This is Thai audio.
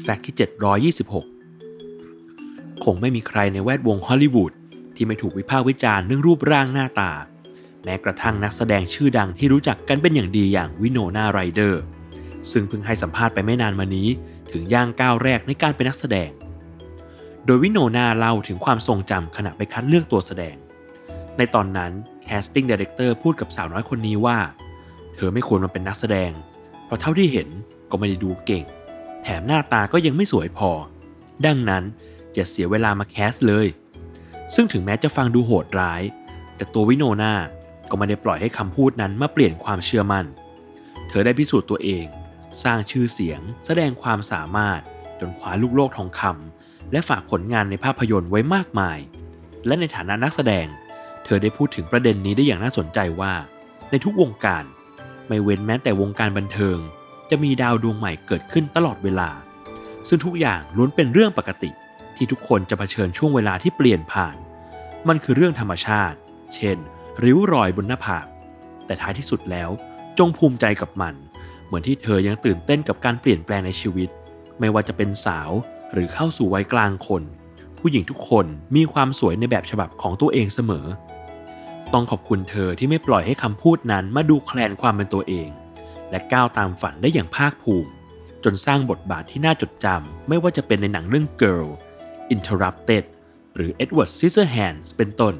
Fact ที่ 726 คงไม่มีใครในแวดวงฮอลลีวูดที่ไม่ถูกวิพากษ์วิจารณ์เรื่องรูปร่างหน้าตา แม้กระทั่งนักแสดงชื่อดังที่รู้จักกันเป็นอย่างดีอย่าง Winona Ryder ซึ่งเพิ่งให้สัมภาษณ์ไปไม่นานมานี้ ถึงย่างก้าวแรกในการเป็นนักแสดง โดย Winona เล่าถึงความทรงจำขณะไปคัดเลือกตัวแสดง ในตอนนั้น casting director พูดกับสาวน้อยคนนี้ว่า เธอไม่ควรมาเป็นนักแสดง เพราะเท่าที่เห็นก็ไม่ได้ดูเก่ง มหน้าตาก็ยังไม่สวยพอ ดังนั้นอย่าเสียเวลามาแคสเลย ซึ่งถึงแม้จะฟังดูโหดร้าย แต่ตัววิโนนาก็ไม่ได้ปล่อยให้คำพูดนั้นมาเปลี่ยนความเชื่อมัน่น เธอได้พิสูจน์ตัวเอง สร้างชื่อเสียง แสดงความสามารถ จนคว้าลูกโลกทองคำและฝากผลงานในภาพยนตร์ไว้มากมาย และในฐานะนักแสดง เธอได้พูดถึงประเด็นนี้ได้อย่างน่าสนใจว่า ในทุกวงการ ไม่เว้นแม้แต่วงการบันเทิง จะมีดาวดวงใหม่เกิดขึ้นตลอดเวลา ซึ่งทุกอย่างล้วนเป็นเรื่องปกติ ที่ทุกคนจะเผชิญช่วงเวลาที่เปลี่ยนผ่าน มันคือเรื่องธรรมชาติ เช่น ริ้วรอยบนหน้าผาก แต่ท้ายที่สุดแล้ว จงภูมิใจกับมัน เหมือนที่เธอยังตื่นเต้นกับการเปลี่ยนแปลงในชีวิต ไม่ว่าจะเป็นสาวหรือเข้าสู่วัยกลางคน ผู้หญิงทุกคนมีความสวยในแบบฉบับของตัวเองเสมอ ต้องขอบคุณเธอที่ไม่ปล่อยให้คำพูดนั้นมาดูแคลนความเป็นตัวเอง และก้าวตามฝันได้อย่างภาคภูมิ จนสร้างบทบาทที่น่าจดจำไม่ว่าจะเป็นในหนังเรื่อง Girl Interrupted หรือ Edward Scissorhands เป็นต้น